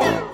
欢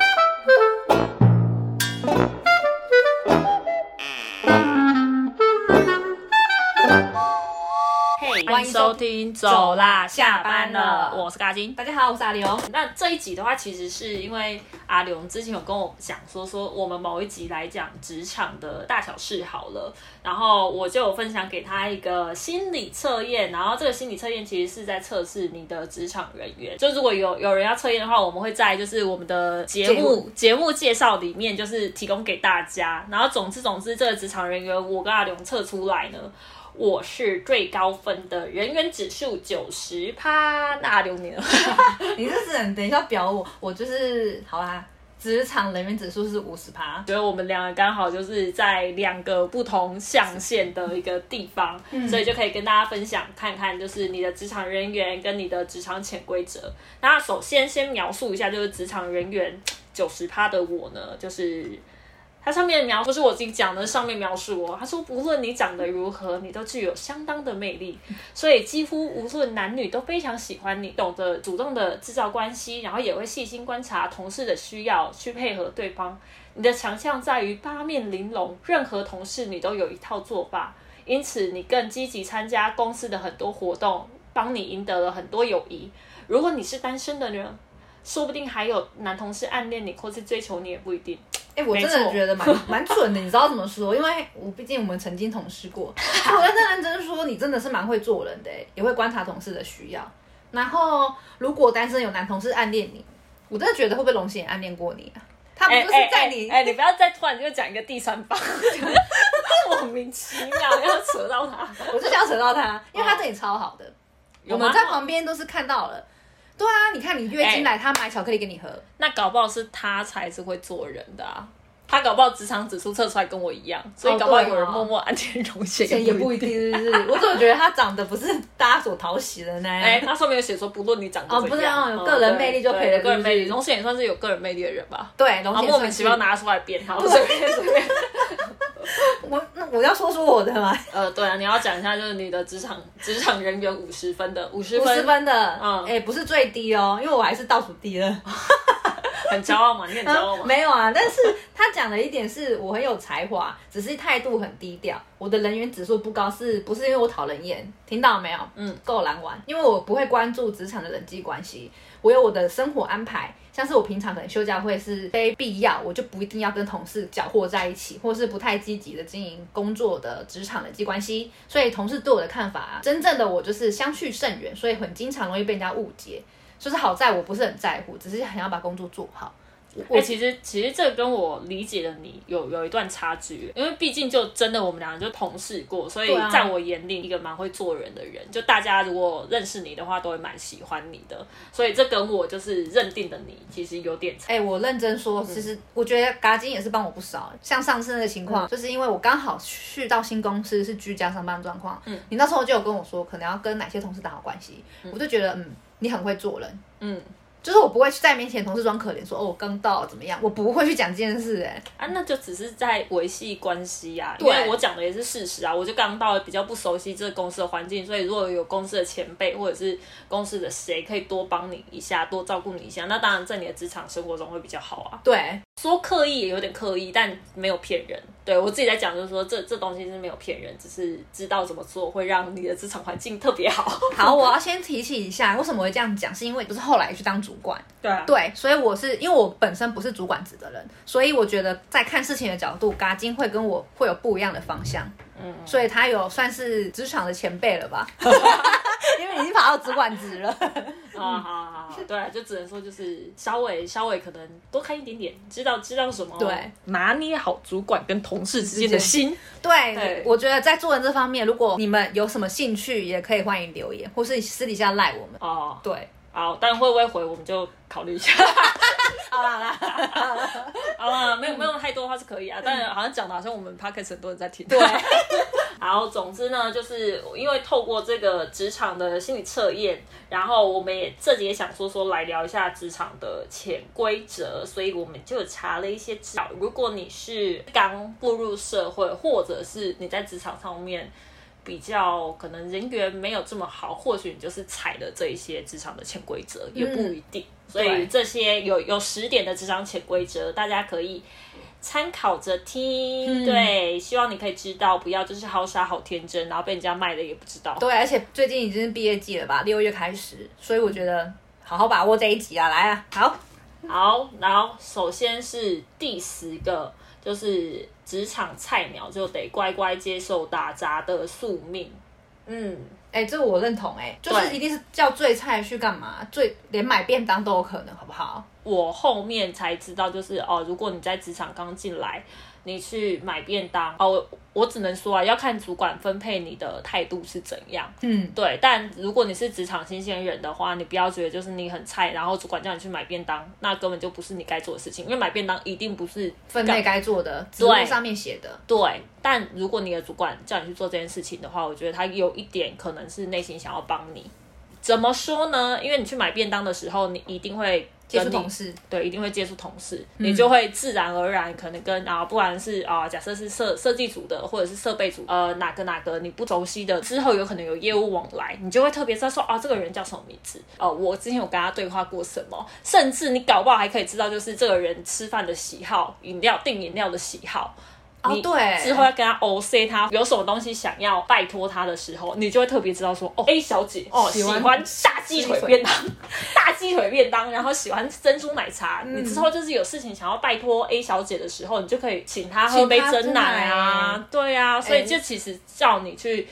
收听，走啦，下班了，我是嘎金。大家好，我是阿刘。那这一集的话，其实是因为阿刘之前有跟我讲说，说我们某一集来讲职场的大小事好了，然后我就有分享给他一个心理测验，然后这个心理测验其实是在测试你的职场人员。就如果有有人要测验的话，我们会在就是我们的节目节目介绍里面就是提供给大家。然后总之总之，这个职场人员我跟阿刘测出来呢。我是最高分的人员指数九十趴，那六年。你这是等一下表我，我就是好啦。职场人员指数是五十趴，所以我们两个刚好就是在两个不同象限的一个地方，所以就可以跟大家分享看看，就是你的职场人员跟你的职场潜规则。那首先先描述一下，就是职场人员九十趴的我呢，就是。它上面描不是我自己讲的，上面描述哦。他说，无论你长得如何，你都具有相当的魅力，所以几乎无论男女都非常喜欢你。懂得主动的制造关系，然后也会细心观察同事的需要，去配合对方。你的强项在于八面玲珑，任何同事你都有一套做法，因此你更积极参加公司的很多活动，帮你赢得了很多友谊。如果你是单身的人，说不定还有男同事暗恋你，或是追求你也不一定。哎，我真的觉得蛮 蛮准的，你知道怎么说？因为我毕竟我们曾经同事过，我认真认真说，你真的是蛮会做人的，也会观察同事的需要。然后，如果单身有男同事暗恋你，我真的觉得会不会龙心也暗恋过你啊？他们就是在你，哎，你不要再突然就讲一个第三方，莫名其妙要扯到他，我就想扯到他，因为他对你超好的，我们在旁边都是看到了。对啊，你看你月经来，他买巧克力给你喝，那搞不好是他才是会做人的啊。他搞不好职场指数测出来跟我一样，所以搞不好有人默默安天荣写也不一定，是不是？我怎么觉得他长得不是大家所讨喜的呢？哎，他上面有写说，不论你长得怎样，有个人魅力就可以了。个人魅力，龙显也算是有个人魅力的人吧？对，然后莫名其妙拿出来编，好随便随便。我那我要说说我的吗？呃，对啊，你要讲一下，就是你的职场 职场人员五十分的五十分，分的，嗯，哎，不是最低哦，因为我还是倒数第二，很骄傲嘛，你很骄傲吗？没有啊，但是他讲的一点是我很有才华，只是态度很低调。我的人员指数不高，是不是因为我讨人厌？听到没有？嗯，够难玩，因为我不会关注职场的人际关系，我有我的生活安排。像是我平常可能休假会是非必要，我就不一定要跟同事搅和在一起，或是不太积极的经营工作的职场人际关系，所以同事对我的看法啊，真正的我就是相去甚远，所以很经常容易被人家误解。就是好在我不是很在乎，只是很要把工作做好。我其实其实这跟我理解的你有有一段差距，因为毕竟就真的我们两个就同事过，所以在我眼里一个蛮会做人的人，就大家如果认识你的话，都会蛮喜欢你的。所以这跟我就是认定的你其实有点差。哎，我认真说，其实我觉得嘎金也是帮我不少。像上次那个情况，就是因为我刚好去到新公司是居家上班状况，嗯，你那时候就有跟我说，可能要跟哪些同事打好关系，我就觉得嗯，你很会做人，嗯。就是我不会去在面前同事装可怜，说哦我刚到怎么样，我不会去讲这件事哎啊，那就只是在维系关系呀，因为我讲的也是事实啊，我就刚到比较不熟悉这个公司的环境，所以如果有公司的前辈或者是公司的谁可以多帮你一下，多照顾你一下，那当然在你的职场生活中会比较好啊。对，说刻意也有点刻意，但没有骗人。对我自己在讲，就是说这这东西是没有骗人，只是知道怎么做会让你的职场环境特别好。好，我要先提醒一下，为什么会这样讲，是因为不是后来去当主管。对对，所以我是因为我本身不是主管职的人，所以我觉得在看事情的角度，嘎金会跟我会有不一样的方向。嗯，所以他有算是职场的前辈了吧？因为已经爬到主管职了。啊，好好好，对，就只能说就是稍微稍微可能多看一点点，知道知道什么，对，拿捏好主管跟同事之间的心。对，我觉得在做人这方面，如果你们有什么兴趣，也可以欢迎留言，或是私底下赖我们。哦，对。好，但会不会回我们就考虑一下。好啦好了，好了，没有没有太多的话是可以啊，但好像讲的好像我们 p o c a s 很多人在听。对，好，总之呢，就是因为透过这个职场的心理测验，然后我们也这集也想说说来聊一下职场的潜规则，所以我们就查了一些资料。如果你是刚步入社会，或者是你在职场上面。比较可能人缘没有这么好，或许你就是踩了这一些职场的潜规则，也不一定。所以对这些有有十点的职场潜规则，大家可以参考着听。对，希望你可以知道，不要就是好傻好天真，然后被人家卖了也不知道。对，而且最近已经是毕业季了吧，六月开始，所以我觉得好好把握这一集啊，来啊，好，好，然后首先是第十个，就是职场菜鸟就得乖乖接受打杂的宿命。嗯，哎、这个我认同、哎，就是一定是叫最菜去干嘛，最连买便当都有可能，好不好？我后面才知道，就是哦，如果你在职场刚进来，你去买便当，哦，我我只能说啊，要看主管分配你的态度是怎样。嗯，对，但如果你是职场新鲜人的话，你不要觉得就是你很菜，然后主管叫你去买便当，那根本就不是你该做的事情，因为买便当一定不是分内该做的，职务对上面写的，对，但如果你的主管叫你去做这件事情的话，我觉得他有一点可能是内心想要帮你。怎么说呢？因为你去买便当的时候，你一定会接触同事，对，一定会接触同事，你就会自然而然可能跟啊，不管是啊，假设是设设计组的，或者是设备组，呃，哪个哪个你不熟悉的，之后有可能有业务往来，你就会特别知道说啊，这个人叫什么名字，哦、我之前有跟他对话过什么，甚至你搞不好还可以知道，就是这个人吃饭的喜好，饮料订饮料的喜好。你哦对。之后要跟他 O C 他有什么东西想要拜托他的时候，你就会特别知道说，哦，A 小姐哦喜喜欢欢大鸡腿便当，大鸡腿便当，然后喜欢珍珠奶茶。嗯。你之后就是有事情想要拜托 A 小姐的时候，你就可以请她喝杯请她真奶啊，对啊，所以哎。就其实叫你去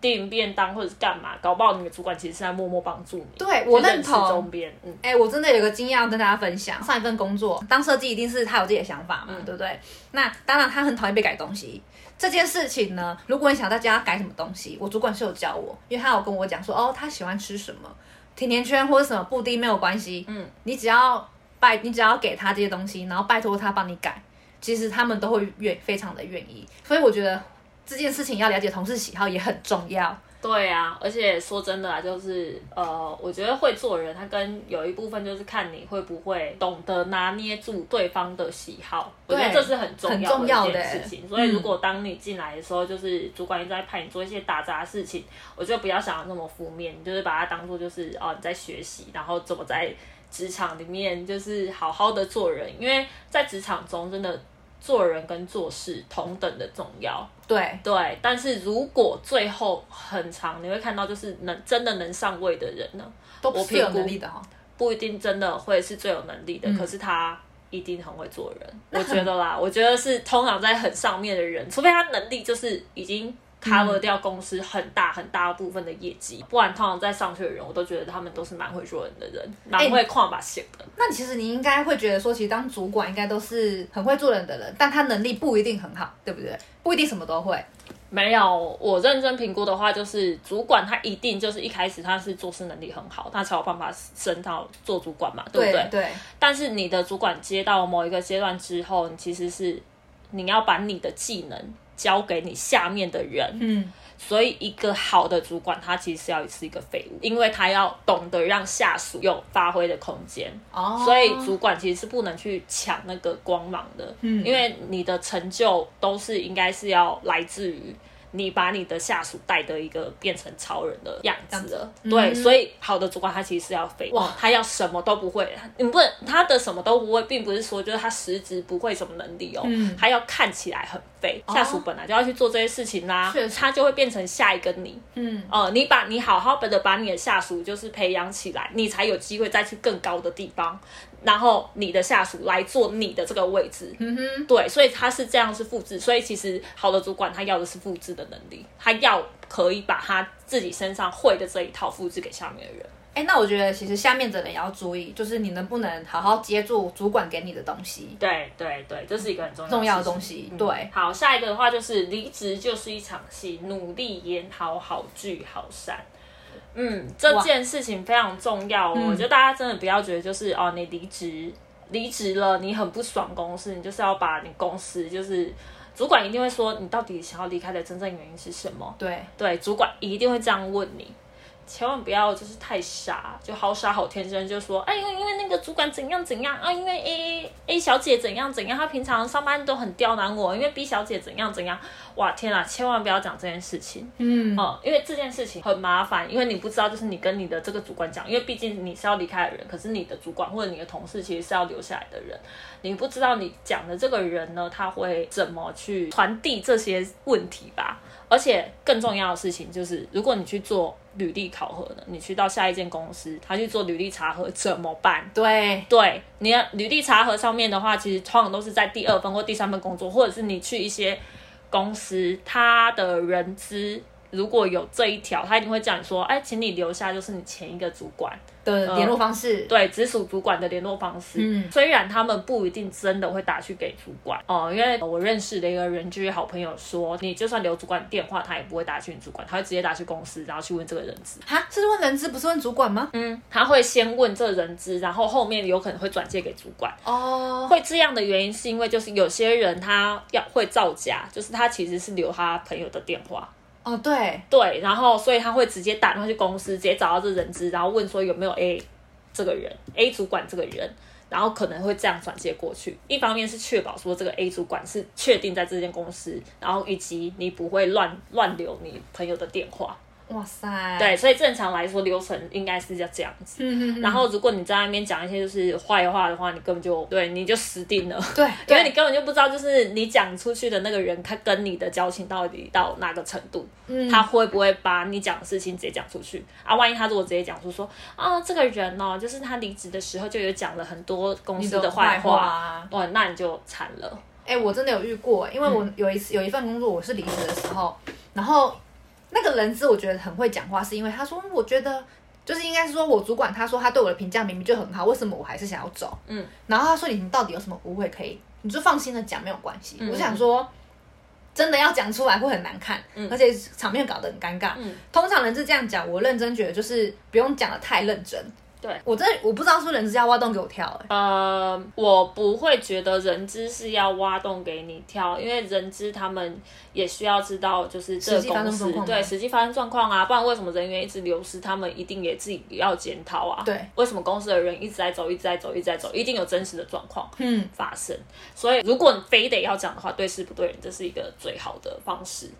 订便当或者是干嘛，搞不好你的主管其实是在默默帮助你。对我去认同嗯，哎、我真的有个经验要跟大家分享。上一份工作当设计，一定是他有自己的想法嘛，对不对？那当然，他很讨厌被改东西。这件事情呢，如果你想在家改什么东西，我主管是有教我，因为他有跟我讲说，哦，他喜欢吃什么，甜甜圈或者什么布丁没有关系，嗯，你只要拜，你只要给他这些东西，然后拜托他帮你改，其实他们都会愿非常的愿意。所以我觉得这件事情要了解同事喜好也很重要。对啊，而且说真的啊，就是呃，我觉得会做人，他跟有一部分就是看你会不会懂得拿捏住对方的喜好，我觉得对这是很重要的一重要的件事情。所以如果当你进来的时候，就是主管一直在派你做一些打杂的事情，我觉得不要想的那么负面，你就是把它当做就是哦你在学习，然后怎么在职场里面就是好好的做人，因为在职场中真的做人跟做事同等的重要。对，对，但是如果最后很长，你会看到就是能真的能上位的人呢，都不是有能力的哈、不一定真的会是最有能力的，嗯可是他一定很会做人。我觉得啦，我觉得是通常在很上面的人，除非他能力就是已经 cover 掉公司很大很大部分的业绩，不然通常在上去的人，我都觉得他们都是蛮会做人的人，蛮会跨把线的。那其实你应该会觉得说，其实当主管应该都是很会做人的人，但他能力不一定很好，对不对？不一定什么都会。没有，我认真评估的话，就是主管他一定就是一开始他是做事能力很好，他才有办法升到做主管嘛，对不对？对但是你的主管接到某一个阶段之后，你其实是你要把你的技能交给你下面的人，嗯，所以一个好的主管他其实是要是一个废物，因为他要懂得让下属有发挥的空间。哦，所以主管其实是不能去抢那个光芒的，嗯。因为你的成就都是应该是要来自于你把你的下属带的一个变成超人的样子了。对，嗯。所以好的主管他其实是要废，哇，他要什么都不会，你不能他的什么都不会，并不是说就是他实质不会什么能力哦，嗯。他要看起来很废，下属本来就要去做这些事情啦他就会变成下一个你。嗯，呃，你把你好好的把你的下属就是培养起来，你才有机会再去更高的地方，然后你的下属来做你的这个位置。嗯哼，对，所以他是这样是复制，所以其实好的主管他要的是复制的能力，他要可以把他自己身上会的这一套复制给下面的人。哎，那我觉得其实下面的人也要注意，就是你能不能好好接住主管给你的东西，对对对，这是一个很重要重要的东西。嗯对，好，下一个的话就是离职就是一场戏，努力演好好聚好散。嗯，这件事情非常重要哦，嗯。我觉得大家真的不要觉得就是哦，你离职离职了，你很不爽公司，你就是要把你公司就是主管一定会说你到底想要离开的真正原因是什么？对，对，主管一定会这样问你，千万不要就是太傻，就好傻好天真，就说哎，因为因为那个主管怎样怎样啊，因为 A A 小姐怎样怎样，她平常上班都很刁难我，因为 B 小姐怎样怎样。哇，天啊，千万不要讲这件事情。嗯，哦、因为这件事情很麻烦，因为你不知道，就是你跟你的这个主管讲，因为毕竟你是要离开的人，可是你的主管或者你的同事其实是要留下来的人，你不知道你讲的这个人呢，他会怎么去传递这些问题吧。而且更重要的事情就是，如果你去做履历考核呢，你去到下一间公司，他去做履历查核怎么办？对，对，你的履历查核上面的话，其实通常都是在第二份或第三份工作，或者是你去一些公司，他的人资如果有这一条，他一定会叫你说，哎，请你留下就是你前一个主管的联络方式，对直属主管的联络方式。嗯虽然他们不一定真的会打去给主管哦、因为我认识的一个人就是好朋友说，你就算留主管电话，他也不会打去你主管，他会直接打去公司，然后去问这个人资。哈，是问人资，不是问主管吗？嗯，他会先问这人资，然后后面有可能会转借给主管。哦，会这样的原因是因为就是有些人他要会造假，就是他其实是留他朋友的电话，哦，对，对，然后所以他会直接打电话去公司，直接找到这人资，然后问说有没有 A 这个人，A 主管这个人，然后可能会这样转接过去。一方面是确保说这个 A 主管是确定在这间公司，然后以及你不会乱乱留你朋友的电话。哇塞，，对，所以正常来说流程应该是要这样子。嗯嗯，然后如果你在那边讲一些就是坏话的话，你根本就对你就死定了。对，因为你根本就不知道，就是你讲出去的那个人，他跟你的交情到底到哪个程度，嗯他会不会把你讲的事情直接讲出去啊？万一他如果直接讲出说啊，这个人哦，就是他离职的时候就有讲了很多公司的坏坏话，话。哇，那你就惨了。哎、我真的有遇过，因为我有一次有一份工作，我是离职的时候，然后那个人资我觉得很会讲话，是因为他说，我觉得就是应该是说我主管他说他对我的评价明明就很好，为什么我还是想要走？嗯，然后他说你们到底有什么误会可以，你就放心的讲没有关系。嗯我想说。真的要讲出来会很难看，而且场面搞得很尴尬。嗯通常人是这样讲，我认真觉得就是不用讲的太认真。对我真的我不知道是不是人资要挖洞给我跳、欸，呃，我不会觉得人资是要挖洞给你跳，因为人资他们也需要知道，就是这个公司对实际发生状况啊，不然为什么人员一直流失，他们一定也自己要检讨啊。对，为什么公司的人一直在走，一直在走，一直在走，一定有真实的状况嗯，发生。所以如果你非得要讲的话，对事不对人，这是一个最好的方式。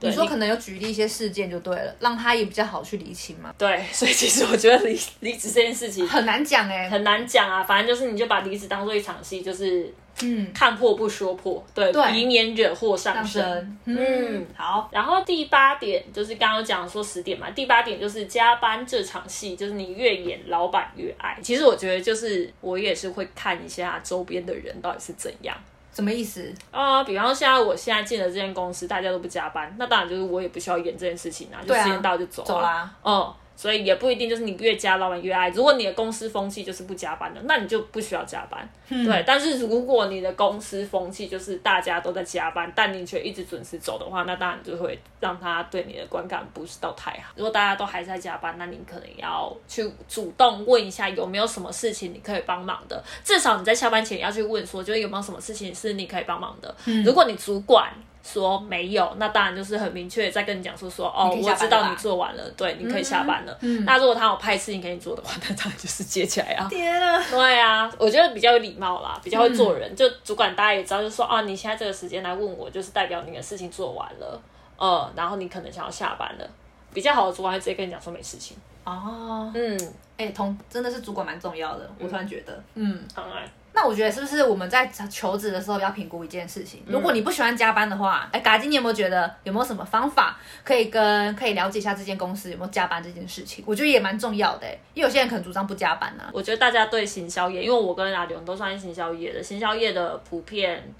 对你说可能有举例一些事件就对了，让他也比较好去理清嘛。对，所以其实我觉得离离职这件事情很难讲哎、很难讲啊，反正就是你就把离职当做一场戏，就是嗯，看破不说破，对，对以免惹祸上上身。升，嗯，好。然后第八点就是刚刚讲说十点嘛，第八点就是加班这场戏，就是你越演老板越爱。其实我觉得就是我也是会看一下周边的人到底是怎样。什么意思？啊、比方说现在我现在进了这间公司，大家都不加班，那当然就是我也不需要演这件事情啊，就对啊时间到就走、啊、走啦。嗯，所以也不一定就是你越加老板越爱。如果你的公司风气就是不加班的，那你就不需要加班。对，但是如果你的公司风气就是大家都在加班，但你却一直准时走的话，那当然就会让他对你的观感不是到太好。如果大家都还在加班，那你可能要去主动问一下有没有什么事情你可以帮忙的，至少你在下班前要去问说，就是有没有什么事情是你可以帮忙的。如果你主管说没有，那当然就是很明确地在跟你讲说说哦，我知道你做完了，对，你可以下班了。那如果他有派事情给你做的话，那当然就是接起来啊。天啊！对啊，我觉得比较有礼貌啦，比较会做人。就主管大家也知道，就说啊，你现在这个时间来问我，就是代表你的事情做完了，呃，然后你可能想要下班了。比较好的主管会直接跟你讲说没事情。哦，嗯，哎、同真的是主管蛮重要的，我突然觉得，嗯，当然，那我觉得是不是我们在求职的时候要评估一件事情？如果你不喜欢加班的话，哎、嘎金，你有没有觉得有没有什么方法可以跟可以了解一下这间公司有没有加班这件事情？我觉得也蛮重要的、哎，因为有些人可能主张不加班啊。我觉得大家对行销业，因为我跟阿刘都算是行销业的，行销业的普遍。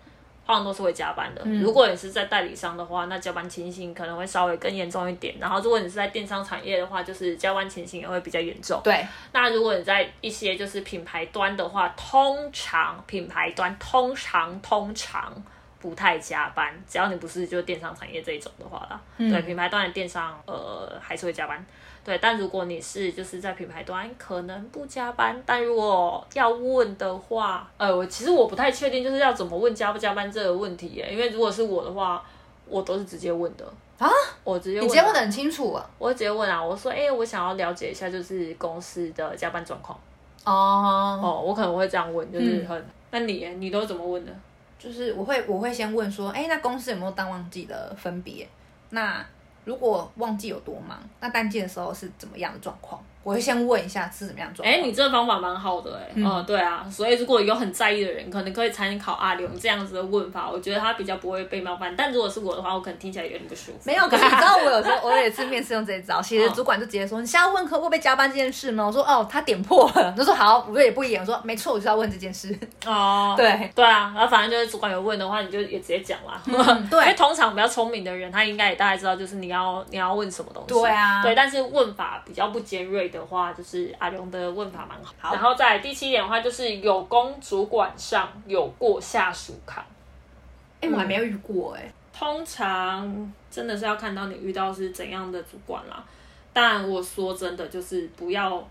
通常都是会加班的。如果你是在代理商的话，那加班情形可能会稍微更严重一点。然后，如果你是在电商产业的话，就是加班情形也会比较严重。对，那如果你在一些就是品牌端的话，通常品牌端通常通常不太加班，只要你不是就电商产业这一种的话啦，对品牌端的电商呃还是会加班。对，但如果你是就是在品牌端，可能不加班。但如果要问的话，呃，我其实我不太确定，就是要怎么问加不加班这个问题耶。因为如果是我的话，我都是直接问的啊，我直接问、你直接问的很清楚啊。我会直接问啊，我说，哎、我想要了解一下，就是公司的加班状况。哦，哦，我可能会这样问，就是很、那你你都怎么问的？就是我会我会先问说，哎，那公司有没有淡旺季的分别？那如果旺季有多忙，那淡季的时候是怎么样的状况？我会先问一下是怎么样状况。哎，你这个方法蛮好的哎。嗯，对啊，所以如果有很在意的人，可能可以参考阿刘这样子的问法，我觉得他比较不会被冒犯。但如果是我的话，我可能听起来有点不舒服。没有，可是你知道我有时候我有一次面试用这一招，其实主管就直接说：“你现在问客会不会加班这件事吗？”我说：“哦，他点破了。”他说：“好，我也不演。”我说：“没错，我就要问这件事。”哦，对对啊，然后反正就是主管有问的话，你就也直接讲啦。对，因 为通常比较聪明的人，他应该也大概知道，就是你要你要问什么东西。对啊，对，但是问法比较不尖锐的话，就是。阿龙的问法蛮好，然后在第七点的话，就是有功主管上有过下属扛。哎，我还没有遇过哎。通常真的是要看到你遇到是怎样的主管啦。但我说真的，就是不要，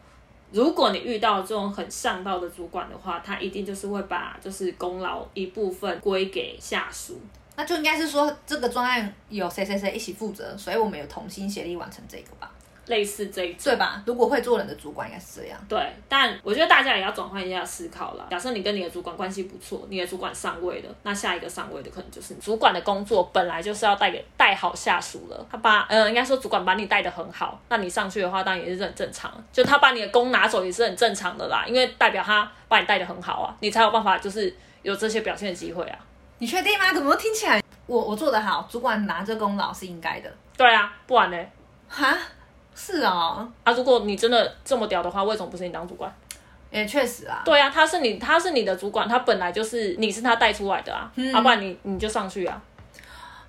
如果你遇到这种很上道的主管的话，他一定就是会把就是功劳一部分归给下属。那就应该是说这个专案有谁谁谁一起负责，所以我们有同心协力完成这个吧。类似这一种对吧？如果会做人的主管应该是这样。对，但我觉得大家也要转换一下思考了。假设你跟你的主管关系不错，你的主管上位了，那下一个上位的可能就是主管的工作本来就是要带给带好下属了。他把，嗯，应该说主管把你带的很好，那你上去的话当然也是很正常。就他把你的功拿走也是很正常的啦，因为代表他把你带的很好啊，你才有办法就是有这些表现的机会啊。你确定吗？怎么听起来我我做的好，主管拿这功劳是应该的？对啊，不然呢？哈？是啊，啊，如果你真的这么屌的话，为什么不是你当主管？也确实啊。对啊，他是你，他是你的主管，他本来就是你是他带出来的啊，要不然你你就上去啊。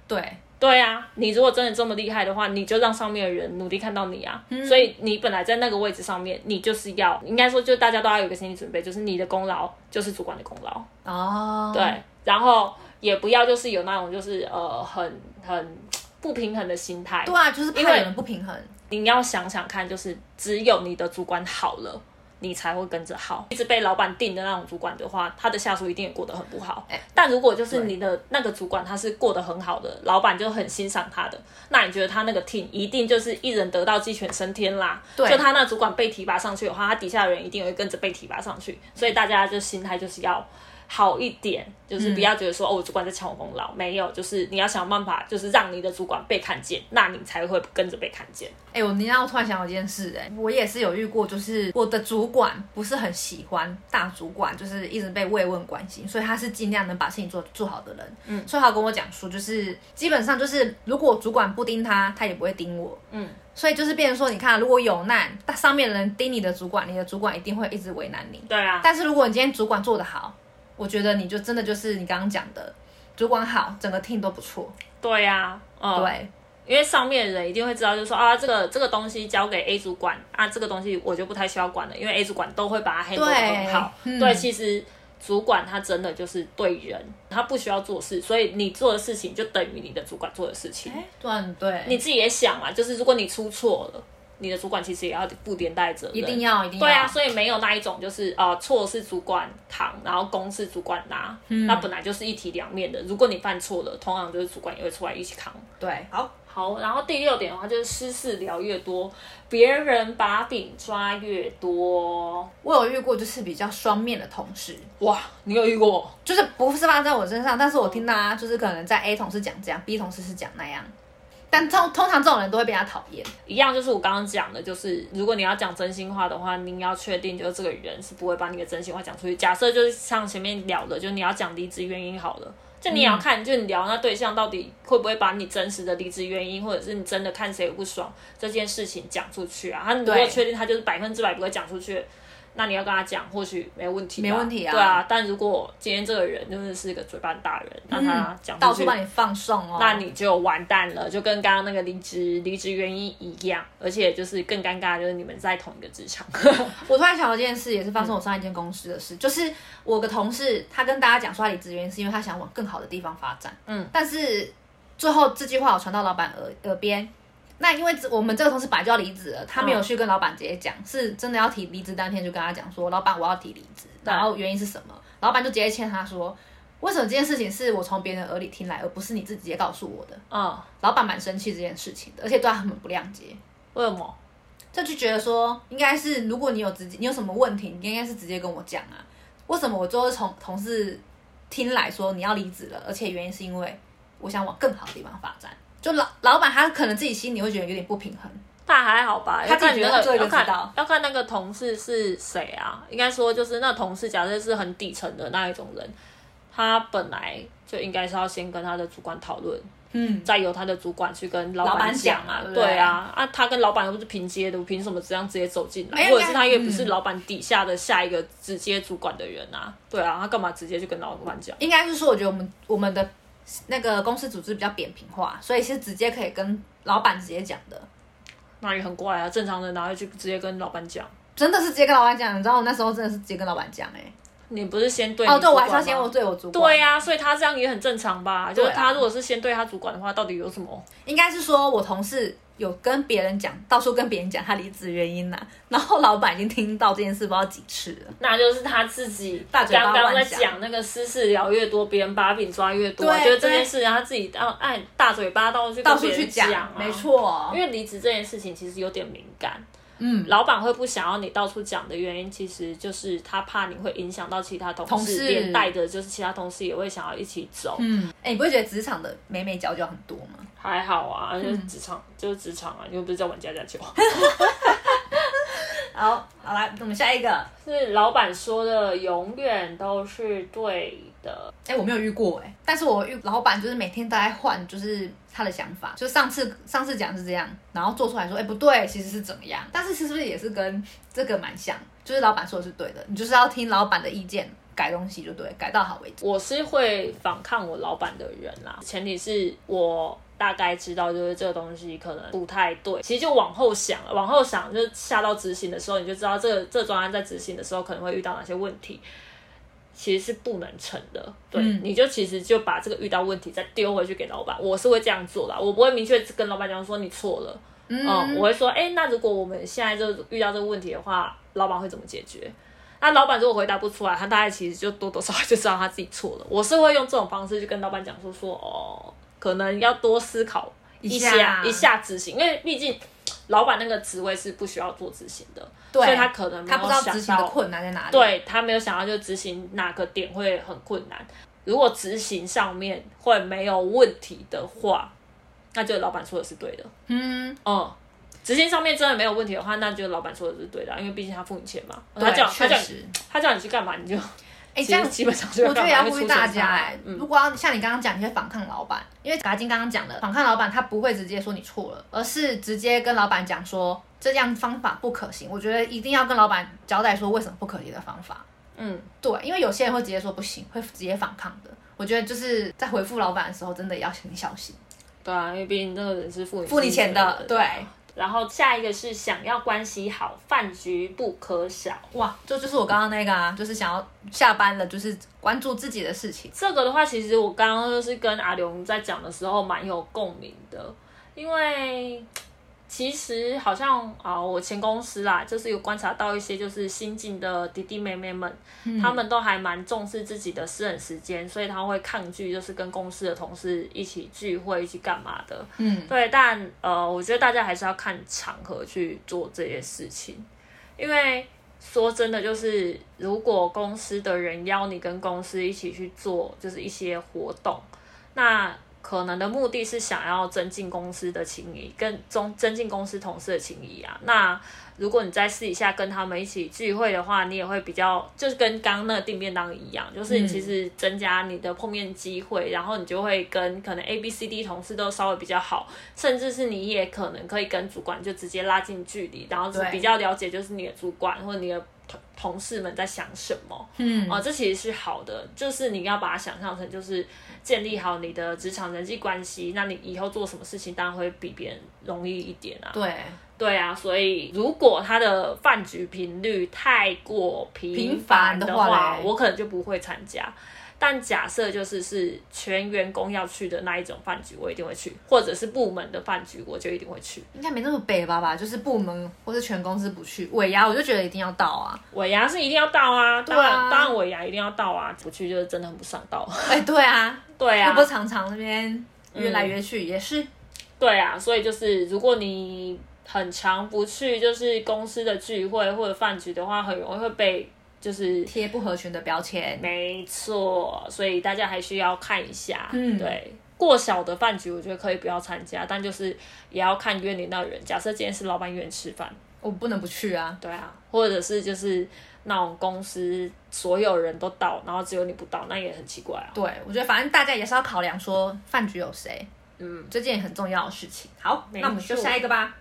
对对啊，你如果真的这么厉害的话，你就让上面的人努力看到你啊。所以你本来在那个位置上面，你就是要应该说，就大家都要有个心理准备，就是你的功劳就是主管的功劳哦。对，然后也不要就是有那种就是呃很很不平衡的心态。对啊，就是怕有人不平衡。你要想想看，就是只有你的主管好了，你才会跟着好。一直被老板定的那种主管的话，他的下属一定也过得很不好。但如果就是你的那个主管他是过得很好的，老板就很欣赏他的，那你觉得他那个 team 一定就是一人得道鸡犬升天啦？就他那主管被提拔上去的话，他底下的人一定会跟着被提拔上去。所以大家就心态就是要。好一点，就是不要觉得说哦，我主管在抢我功劳，没有，就是你要想办法，就是让你的主管被看见，那你才会跟着被看见。哎，我你让我突然想到一件事，哎，我也是有遇过，就是我的主管不是很喜欢大主管，就是一直被慰问关心，所以他是尽量能把事情做做好的人。嗯，所以他跟我讲说，就是基本上就是如果主管不盯他，他也不会盯我。嗯，所以就是变成说，你看如果有难，那上面的人盯你的主管，你的主管一定会一直为难你。对啊。但是如果你今天主管做得好，我觉得你就真的就是你刚刚讲的，主管好，整个 team 都不错。对呀，对，因为上面的人一定会知道，就是说啊，这个这个东西交给 A 主管啊，这个东西我就不太需要管了，因为 A 主管都会把它 handle 得很好。对，其实主管他真的就是对人，他不需要做事，所以你做的事情就等于你的主管做的事情。对，对，你自己也想嘛，就是如果你出错了。你的主管其实也要负连带责任，一定要，一定要。对啊，所以没有那一种就是呃错是主管扛，然后公是主管拿，嗯那本来就是一体两面的。如果你犯错了，通常就是主管也会出来一起扛。对，好，好。然后第六点的话就是私事聊越多，别人把柄抓越多。我有遇过就是比较双面的同事，哇，你有遇过？就是不是发生在我身上，但是我听到就是可能在 A 同事讲这样，B 同事是讲那样。但通通常这种人都会被他讨厌，一样就是我刚刚讲的，就是如果你要讲真心话的话，你要确定就是这个人是不会把你的真心话讲出去。假设就是像前面聊的，就你要讲离职原因好了，就你也要看，就你聊那对象到底会不会把你真实的离职原因，或者是你真的看谁不爽这件事情讲出去啊？他如果确定他就是百分之百不会讲出去。那你要跟他讲，或许没问题，没问题啊。对啊，但如果今天这个人就是是一个嘴巴大人，让他讲到处把你放送哦，那你就完蛋了，就跟刚刚那个离职离职原因一样，而且就是更尴尬，就是你们在同一个职场。我突然想到一件事，也是发生我上一间公司的事，就是我的同事他跟大家讲说他离职原因是因为他想往更好的地方发展，嗯，但是最后这句话我传到老板耳耳边。那因为我们这个同事本来就要离职了，他没有去跟老板直接讲，是真的要提离职当天就跟他讲说，老板我要提离职，然后原因是什么？老板就直接劝他说，为什么这件事情是我从别人耳里听来，而不是你自己直接告诉我的？嗯，老板蛮生气这件事情的，而且对他很不谅解。为什么？他就觉得说，应该是如果你有直接你有什么问题，你应该是直接跟我讲啊。为什么我最后从同事听来说你要离职了，而且原因是因为我想往更好的地方发展。就老老板他可能自己心里会觉得有点不平衡，但还好吧，他自己觉得做一个要看要看那个同事是谁啊？应该说就是那同事，假设是很底层的那一种人，他本来就应该是要先跟他的主管讨论，嗯，再由他的主管去跟老老板板讲啊对对对啊，啊，他跟老板又不是平接的，我凭什么这样直接走进来？或者是他也不是嗯老板底下的下一个直接主管的人啊？对啊，他干嘛直接去跟老板讲？应该是说，我觉得我们我们的那个公司组织比较扁平化，所以是直接可以跟老板直接讲的。那也很怪啊，正常人哪会去直接跟老板讲？真的是直接跟老板讲，你知道我那时候真的是直接跟老板讲哎、你不是先对哦，对，我还是要先我对我主管。对呀、所以他这样也很正常吧？就是他如果是先对他主管的话，到底有什么？应该是说我同事有跟别人讲，到处跟别人讲他离职原因呐、然后老板已经听到这件事不知道几次了。那就是他自己大嘴巴刚刚在乱讲讲那个私事聊越多，别人把柄抓越多觉得这件事他自己要按大嘴巴到处去到处去讲，啊没。错因。为离职这件事情其实有点敏感，嗯，老板会不想要你到处讲的原因，其实就是他怕你会影响到其他同事，同事连带着就是其他同事也会想要一起走。嗯，哎、你不会觉得职场的美美角角很多吗？还好啊，嗯就是职场，就是职场啊，你又不是在玩家家酒。好，好来，我们下一个。是老板说的，永远都是对的。哎、我没有遇过哎、但是我遇老板就是每天都在换，就是他的想法，就是上次上次讲是这样，然后做出来说，哎、不对，其实是怎么样？但是是不是也是跟这个蛮像？就是老板说的是对的，你就是要听老板的意见，改东西就对，改到好为止。我是会反抗我老板的人啦，前提是我大概知道，就是这个东西可能不太对。其实就往后想了，往后想，就是下到执行的时候，你就知道这个这个专案在执行的时候可能会遇到哪些问题。其实是不能成的，对，嗯你就其实就把这个遇到问题再丢回去给老板，我是会这样做的，我不会明确跟老板讲说你错了，嗯，我会说，哎、那如果我们现在就遇到这个问题的话，老板会怎么解决？那老板如果回答不出来，他大概其实就多多少少就知道他自己错了。我是会用这种方式去跟老板讲说说，哦，可能要多思考一一下下一下执行，因为毕竟老板那个职位是不需要做执行的，所以他可能他不知道执行的困难在哪里。，对他没有想到就执行哪个点会很困难。如果执行上面会没有问题的话，那就老板说的是对的。嗯，嗯，执行上面真的没有问题的话，那就老板说的是对的啊，因为毕竟他付你钱嘛。他对，叫他叫确实。他叫你去干嘛，你就这样基本上就我觉得也要呼吁大家哎哎、，如果要像你刚刚讲，你会反抗老板，因为嘎金刚刚讲的，反抗老板他不会直接说你错了，而是直接跟老板讲说这样方法不可行。我觉得一定要跟老板交代说为什么不可行的方法。嗯，对，因为有些人会直接说不行，会直接反抗的。我觉得就是在回复老板的时候，真的也要很小心。对啊，因为毕竟那个人是付你付你钱的对。然后下一个是想要关系好，饭局不可少。哇，这就是我刚刚那个啊，就是想要下班了，就是关注自己的事情。这个的话，其实我刚刚就是跟阿龙在讲的时候蛮有共鸣的，因为其实好像啊，我前公司啦，就是有观察到一些就是新进的弟弟妹妹们，他们都还蛮重视自己的私人时间，所以他会抗拒就是跟公司的同事一起聚会、一起干嘛的。嗯，对，但呃，我觉得大家还是要看场合去做这些事情，因为说真的，就是如果公司的人邀你跟公司一起去做，就是一些活动，那可能的目的是想要增进公司的情谊，跟增增进公司同事的情谊啊。那如果你在私底下跟他们一起聚会的话，你也会比较，就是跟刚刚那个订便当一样，就是你其实增加你的碰面机会，然后你就会跟可能 A、B、C、D 同事都稍微比较好，甚至是你也可能可以跟主管就直接拉近距离，然后是比较了解就是你的主管或者你的同同事们在想什么。嗯，哦，这其实是好的，就是你要把它想象成就是建立好你的职场人际关系，那你以后做什么事情当然会比别人容易一点啊。对，对啊，所以如果他的饭局频率太过频频繁繁的话的话，我可能就不会参加。但假设就是是全员工要去的那一种饭局，我一定会去，或者是部门的饭局，我就一定会去。应该没那么北吧吧，就是部门或是全公司不去，尾牙我就觉得一定要到啊。尾牙是一定要到啊，当然、对啊当然尾牙一定要到啊，不去就是真的很不上道。哎、对啊，对啊又不，是常常那边约来约去，也是。对啊，所以就是如果你很常不去，就是公司的聚会或者饭局的话，很容易会被就是贴不合群的标签。没错，所以大家还需要看一下。嗯对，过小的饭局我觉得可以不要参加，但就是也要看约你那人。假设今天是老板约你吃饭，我不能不去啊。对啊，或者是就是那种公司所有人都到，然后只有你不到，那也很奇怪啊。对，我觉得反正大家也是要考量说饭局有谁，嗯，这件很重要的事情。好，那我们就下一个吧。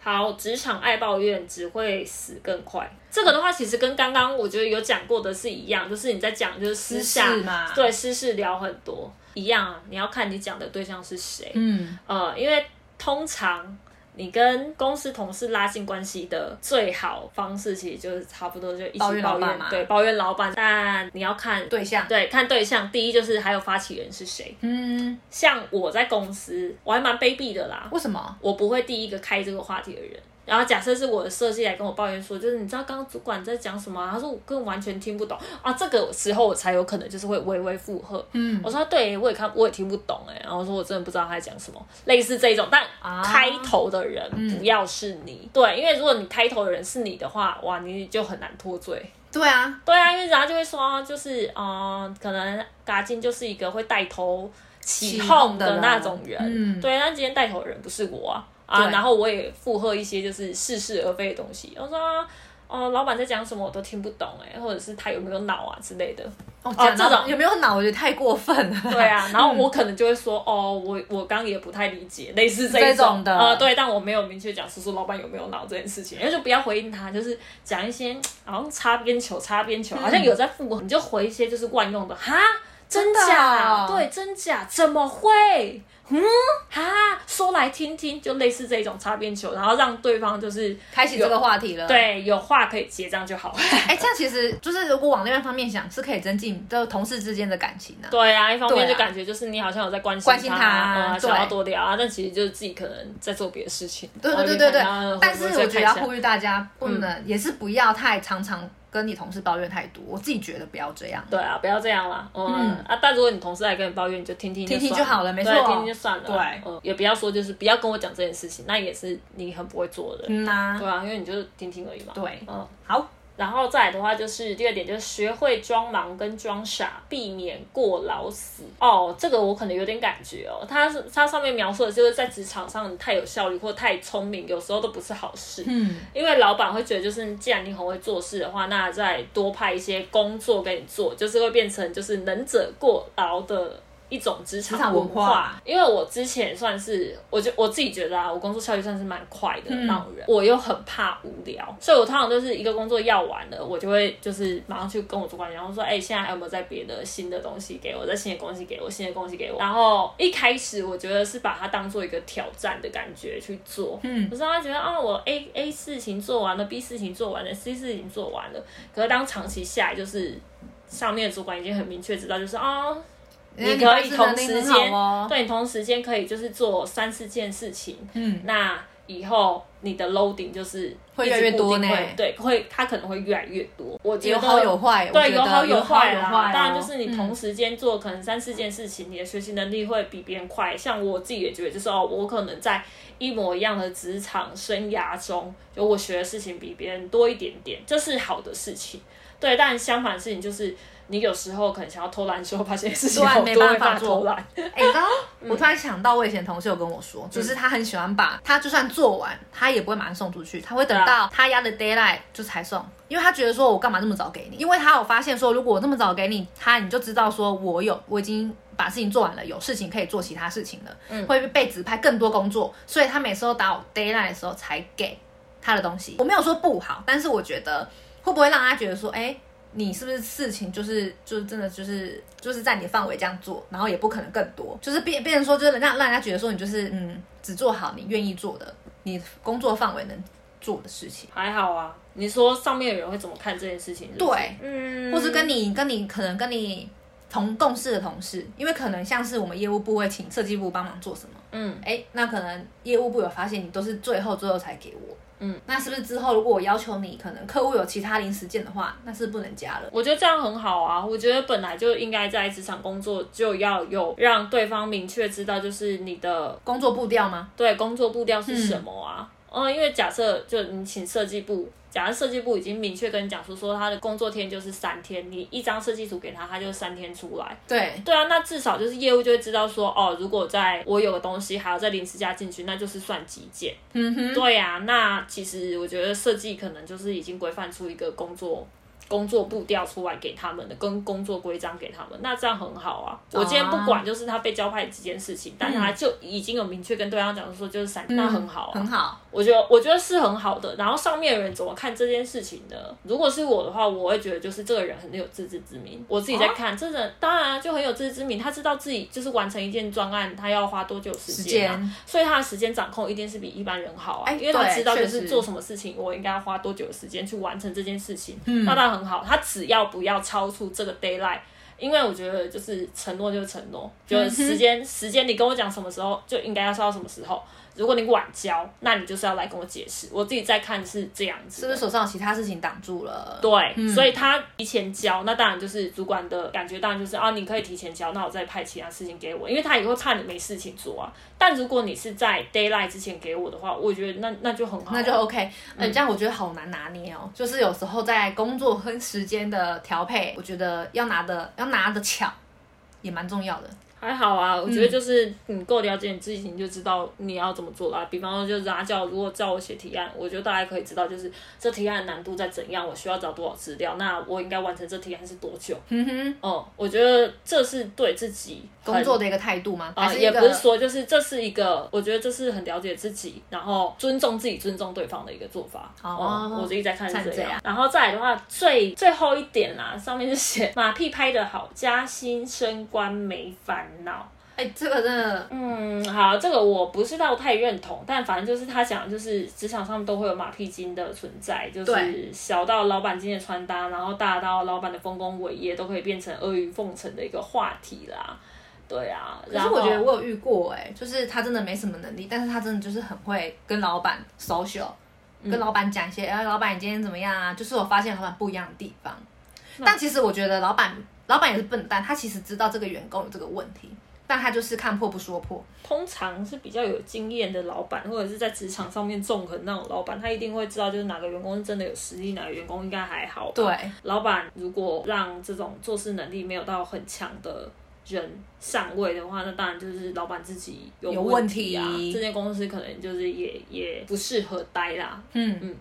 好，职场爱抱怨只会死更快。这个的话，其实跟刚刚我觉得有讲过的是一样，就是你在讲就是私下私嘛对私事聊很多一样啊。你要看你讲的对象是谁，嗯，呃，因为通常你跟公司同事拉近关系的最好方式，其实就是差不多就一起抱怨老抱板嘛对，抱怨老板。但你要看对象。对看对象，第一就是还有发起人是谁。嗯，像我在公司，我还蛮卑鄙的啦，为什么？我不会第一个开这个话题的人。然后假设是我的设计来跟我抱怨说，就是你知道刚刚主管在讲什么、啊？他说我根本完全听不懂啊。这个时候我才有可能就是会微微附和。嗯，我说对，我也看我也听不懂哎。然后我说我真的不知道他在讲什么，类似这种。但啊开头的人不要是你，对，因为如果你开头的人是你的话，哇，你就很难脱罪。对啊，对啊，因为人家就会说，就是嗯、呃可能嘎金就是一个会带头起起哄哄的那种人。嗯对，但今天带头的人不是我啊啊，然后我也附和一些就是似是而非的东西。我说。哦，老板在讲什么我都听不懂哎，或者是他有没有脑啊之类的。哦，讲这种有没有脑？我觉得太过分了。对啊，然后我可能就会说，哦，我我刚刚也不太理解，类似这这种种的呃，对，但我没有明确讲是说老板有没有脑这件事情，因为就不要回应他，就是讲一些好像擦边球、擦边球，好像有在附和，你就回一些就是万用的，哈，真的假？哦对，真假？怎么会？嗯，哈，说来听听，就类似这种擦边球，然后让对方就是开启这个话题了。，对有话可以接，这样就好了。哎，这样其实就是如果往另外一方面想，是可以增进就同事之间的感情的。对啊，一方面就感觉就是你好像有在关心关心他想要多聊啊，但其实就是自己可能在做别的事情。对对对对但是我觉得要呼吁大家，不能也是不要太常常跟你同事抱怨太多。我自己觉得不要这样。对啊，不要这样啦。嗯嗯啊，但如果你同事来跟你抱怨，你就听听听听就好了没错听听就算了。对嗯，也不要说就是不要跟我讲这件事情，那也是你很不会做的。嗯呐、对啊，因为你就是听听而已嘛。对嗯。好，然后再来的话，就是第二点，就是学会装忙跟装傻，避免过劳死。哦，这个我可能有点感觉哦。它是它上面描述的就是在职场上你太有效率或太聪明，有时候都不是好事。嗯，因为老板会觉得，就是既然你很会做事的话，那再多派一些工作给你做，就是会变成就是能者过劳的一种职职场场文文化。因为我之前算是，我觉我自己觉得啊，我工作效率算是蛮快的嗯。那种人，我又很怕无聊，所以我通常就是一个工作要完了，我就会就是马上去跟我主管讲，然后说，哎、现在还有没有在别的新的东西给我，在新的东西给我，新的东西给我。然后一开始我觉得是把它当做一个挑战的感觉去做，嗯。可是他觉得啊，我 A A 事情做完了，B 事情做完了，C 事情做完了。可是当长期下来，就是上面的主管已经很明确知道，就是啊，你可以同时间，哦。对你同时间可以就是做三四件事情，嗯，那以后你的 loading 就是会越来越多呢对，会它可能会越来越多。我觉得有好有坏，我对，有好有坏啦。有坏哦当然，就是你嗯同时间做可能三四件事情，你的学习能力会比别人快。像我自己也觉得，就是哦，我可能在一模一样的职场生涯中，就我学的事情比别人多一点点，这是好的事情。对，但相反的事情就是，你有时候可能想要偷懒的时候，发现事情好多，对没办法没偷懒。哎、你知道，我突然想到，我以前同事有跟我说，就是他很喜欢把他就算做完，他也不会马上送出去，他会等到他压的 d a y l i g h t 就才送，因为他觉得说我干嘛那么早给你？因为他有发现说，如果我那么早给你，他你就知道说我有我已经把事情做完了，有事情可以做其他事情了，嗯会被指派更多工作，所以他每次都打我 d a y l i g h t 的时候才给他的东西。我没有说不好，但是我觉得会不会让他觉得说，哎、你是不是事情就是就是真的就是就是在你的范围这样做，然后也不可能更多，就是变变成说就是让让人家觉得说你就是嗯只做好你愿意做的，你工作范围能做的事情，还好啊，你说上面的人会怎么看这件事情是是对，嗯，或是跟你跟你可能跟你同共事的同事，因为可能像是我们业务部会请设计部帮忙做什么，嗯，哎，那可能业务部有发现你都是最后最后才给我。嗯，那是不是之后如果我要求你，可能客户有其他临时件的话，那是不能加了。我觉得这样很好啊。我觉得本来就应该在职场工作就要有让对方明确知道，就是你的工作步调吗？对工作步调是什么啊。嗯因为假设就你请设计部假如设计部已经明确跟你讲说，说他的工作天就是三天，你一张设计图给他，他就三天出来。对对啊，那至少就是业务就会知道说，哦，如果在我有个东西还要再临时加进去，那就是算急件。嗯哼，对啊、那其实我觉得设计可能就是已经规范出一个工作。工作步调出来给他们的，跟工作规章给他们，那这样很好啊。我今天不管就是他被交派这件事情，但是他就已经有明确跟对方讲说就是三，那很好啊。很好。我觉得我觉得是很好的。然后上面的人怎么看这件事情呢？如果是我的话，我会觉得就是这个人很有自知之明。我自己在看，这人当然啊就很有自知之明，他知道自己就是完成一件专案，他要花多久时时间、所以他的时间掌控一定是比一般人好啊，哎因为他知道就是做什么事情，我应该要花多久的时间去完成这件事情，嗯那当然很好。他只要不要超出这个 d a y l i g h t 因为我觉得就是承诺就是承诺，就是时间、时间你跟我讲什么时候就应该要是到什么时候。如果你晚交，那你就是要来跟我解释。我自己在看是这样子，是不是手上有其他事情挡住了？对，所以他提前交，那当然就是主管的感觉，当然就是啊，你可以提前交，那我再派其他事情给我，因为他也会怕你没事情做啊。但如果你是在 d a y l i g h t 之前给我的话，我觉得那那就很好啊、那就 OK，嗯，这样我觉得好难拿捏哦。就是有时候在工作和时间的调配，我觉得要拿的要拿的巧，也蛮重要的。还好啊，我觉得就是你够了解你自己，你就知道你要怎么做啦。比方说，就是阿教，如果叫我写提案，我觉得大概可以知道，就是这提案的难度在怎样，我需要找多少资料，那我应该完成这提案是多久。嗯哼，哦、我觉得这是对自己工作的一个态度吗？啊、也不是说就是这是一个，我觉得这是很了解自己，然后尊重自己、尊重对方的一个做法。哦嗯我自己在看是这样。然后再来的话，最最后一点啦，上面是写马屁拍得好，加薪升官没烦恼。哎、这个真的嗯，好，这个我不是到太认同，但反正就是他讲就是职场上都会有马屁精的存在，就是小到老板今天的穿搭，然后大到老板的丰功伟业，都可以变成阿谀奉承的一个话题啦。对啊，可是我觉得我有遇过、哎，就是他真的没什么能力，但是他真的就是很会跟老板 social，、跟嗯老板讲一些，哎、老板你今天怎么样啊？就是我发现老板不一样的地方。但其实我觉得老板，老板也是笨蛋，他其实知道这个员工有这个问题，但他就是看破不说破。通常是比较有经验的老板，或者是在职场上面纵横那种老板，他一定会知道就是哪个员工是真的有实力，哪个员工应该还好。对，老板如果让这种做事能力没有到很强的人上位的话，那当然就是老板自己有有问题啊。这间公司可能就是也也不适合待啦。嗯嗯，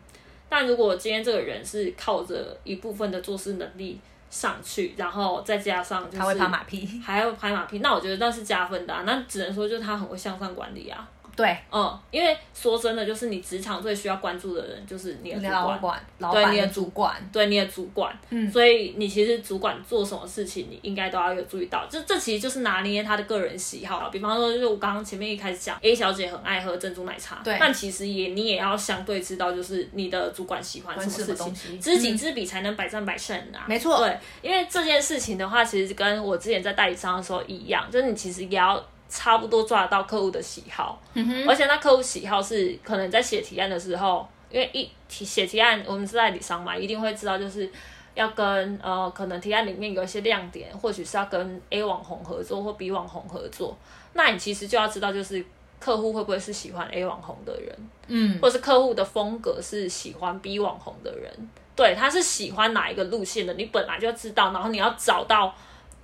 但如果今天这个人是靠着一部分的做事能力上去，然后再加上就是他会拍马屁。还要拍马屁，那我觉得那是加分的、啊。那只能说就是他很会向上管理啊。对，嗯，因为说真的，就是你职场最需要关注的人就是你的主管，老管、老对你的板的主管，对你的主管。嗯。所以你其实主管做什么事情，你应该都要有注意到。这这其实就是拿捏他的个人喜好了。比方说，就是我刚刚前面一开始讲，A 小姐很爱喝珍珠奶茶，对。但其实也你也要相对知道，就是你的主管喜欢什么事情。什么东西，知己知彼才能百战百胜啊。没错。对，因为这件事情的话，其实跟我之前在代理商的时候一样，就是你其实也要差不多抓得到客户的喜好，而且那客户喜好是可能在写提案的时候，因为一提写提案，我们是代理商嘛，一定会知道就是。要跟呃，可能提案里面有一些亮点，或许是要跟 A 网红合作或 B 网红合作，那你其实就要知道，就是客户会不会是喜欢 A 网红的人，嗯，或是客户的风格是喜欢 B 网红的人，对，他是喜欢哪一个路线的，你本来就知道，然后你要找到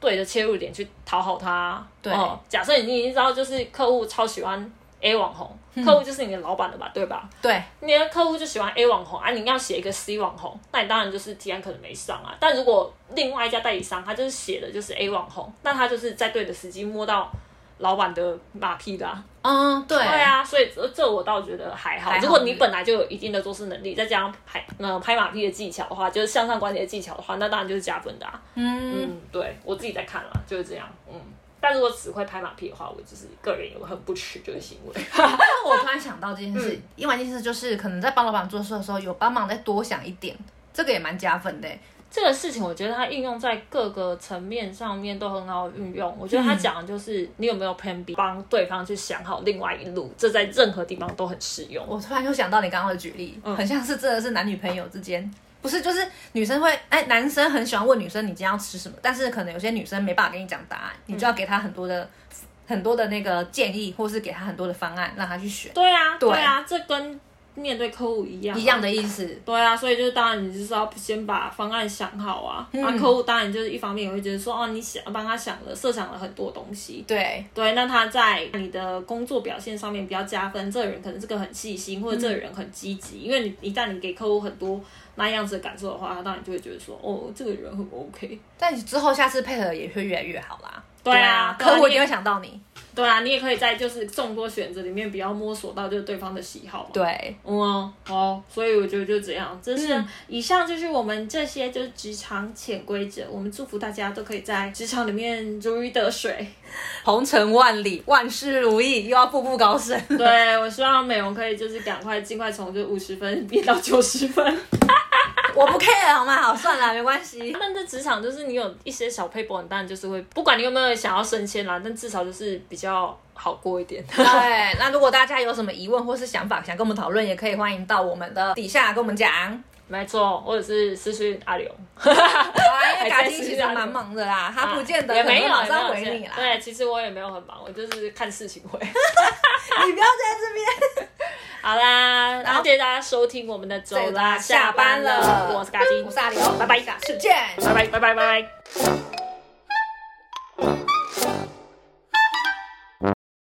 对的切入点去讨好他。对哦假设你已经知道，就是客户超喜欢 A 网红，客户就是你的老板了吧，对吧？对，你的客户就喜欢 A 网红啊，你要写一个 C 网红，那你当然就是提案可能没上啊。但如果另外一家代理商他就是写的就是 A 网红，那他就是在对的时机摸到老板的马屁啦、嗯，对，对啊，所以这这我倒觉觉得还好。还好如果你本来就有一定的做事能力，再加上拍呃拍马屁的技巧的话，就是向上管理的技巧的话，那当然就是加分的啊。嗯，嗯，对我自己在看了，就是这样。嗯，但如果只会拍马屁的话，我就是个人有很不耻这个行为。我突然想到这件事，另外一件事就是可能在帮老板做事的时候，有帮忙再多想一点，这个也蛮加分的。这个事情，我觉得它应用在各个层面上面都很好运用。我觉得他讲的就是你有没有 Plan B，帮对方去想好另外一路，这在任何地方都很适用。我突然又想到你刚刚的举例，嗯很像是真的是男女朋友之间，不是就是女生会哎，男生很喜欢问女生你今天要吃什么，但是可能有些女生没办法跟你讲答案，你就要给她很多的、很多的那个建议，或是给他很多的方案让他去选。对啊，对对啊，这跟面对客户一样，一样的意思。对啊，所以就是当然你就是要先把方案想好啊。那、客户当然就是一方面也会觉得说，哦，你想帮他想了设想了很多东西，对对，那他在你的工作表现上面比较加分。这个人可能这个很细心，或者这个人很积极，因为你一旦你给客户很多那样子的感受的话，他当然就会觉得说，哦，这个人很 OK。但你之后下次配合也会越来越好啦。对啊，客户一定会想到你。对啊，你也可以在就是众多选择里面比较摸索到就是对方的喜好嘛。对，嗯，好，所以我觉得就这样。这是以上就是我们这些就是职场潜规则。我们祝福大家都可以在职场里面如鱼得水，红尘万里，万事如意，又要步步高升。对我希望美容可以就是赶快尽快从就五十分变到九十分。我不 care 好吗？好算了，没关系。但在职场就是你有一些小 paper，当然就是会不管你有没有想要升迁啦，但至少就是比较好过一点。对，那如果大家有什么疑问或是想法想跟我们讨论，也可以欢迎到我们的底下跟我们讲。没错，或者是私讯阿刘。因为嘎金其实蛮忙的啦，他不见得也没有马上回你啦。对，其实我也没有很忙，我就是看事情回。你不要在这边。好啦，然后谢谢大家收听我们的走啦，下班了，我是嘎金，我是阿刘，拜拜，下次见，拜拜，拜拜，拜拜。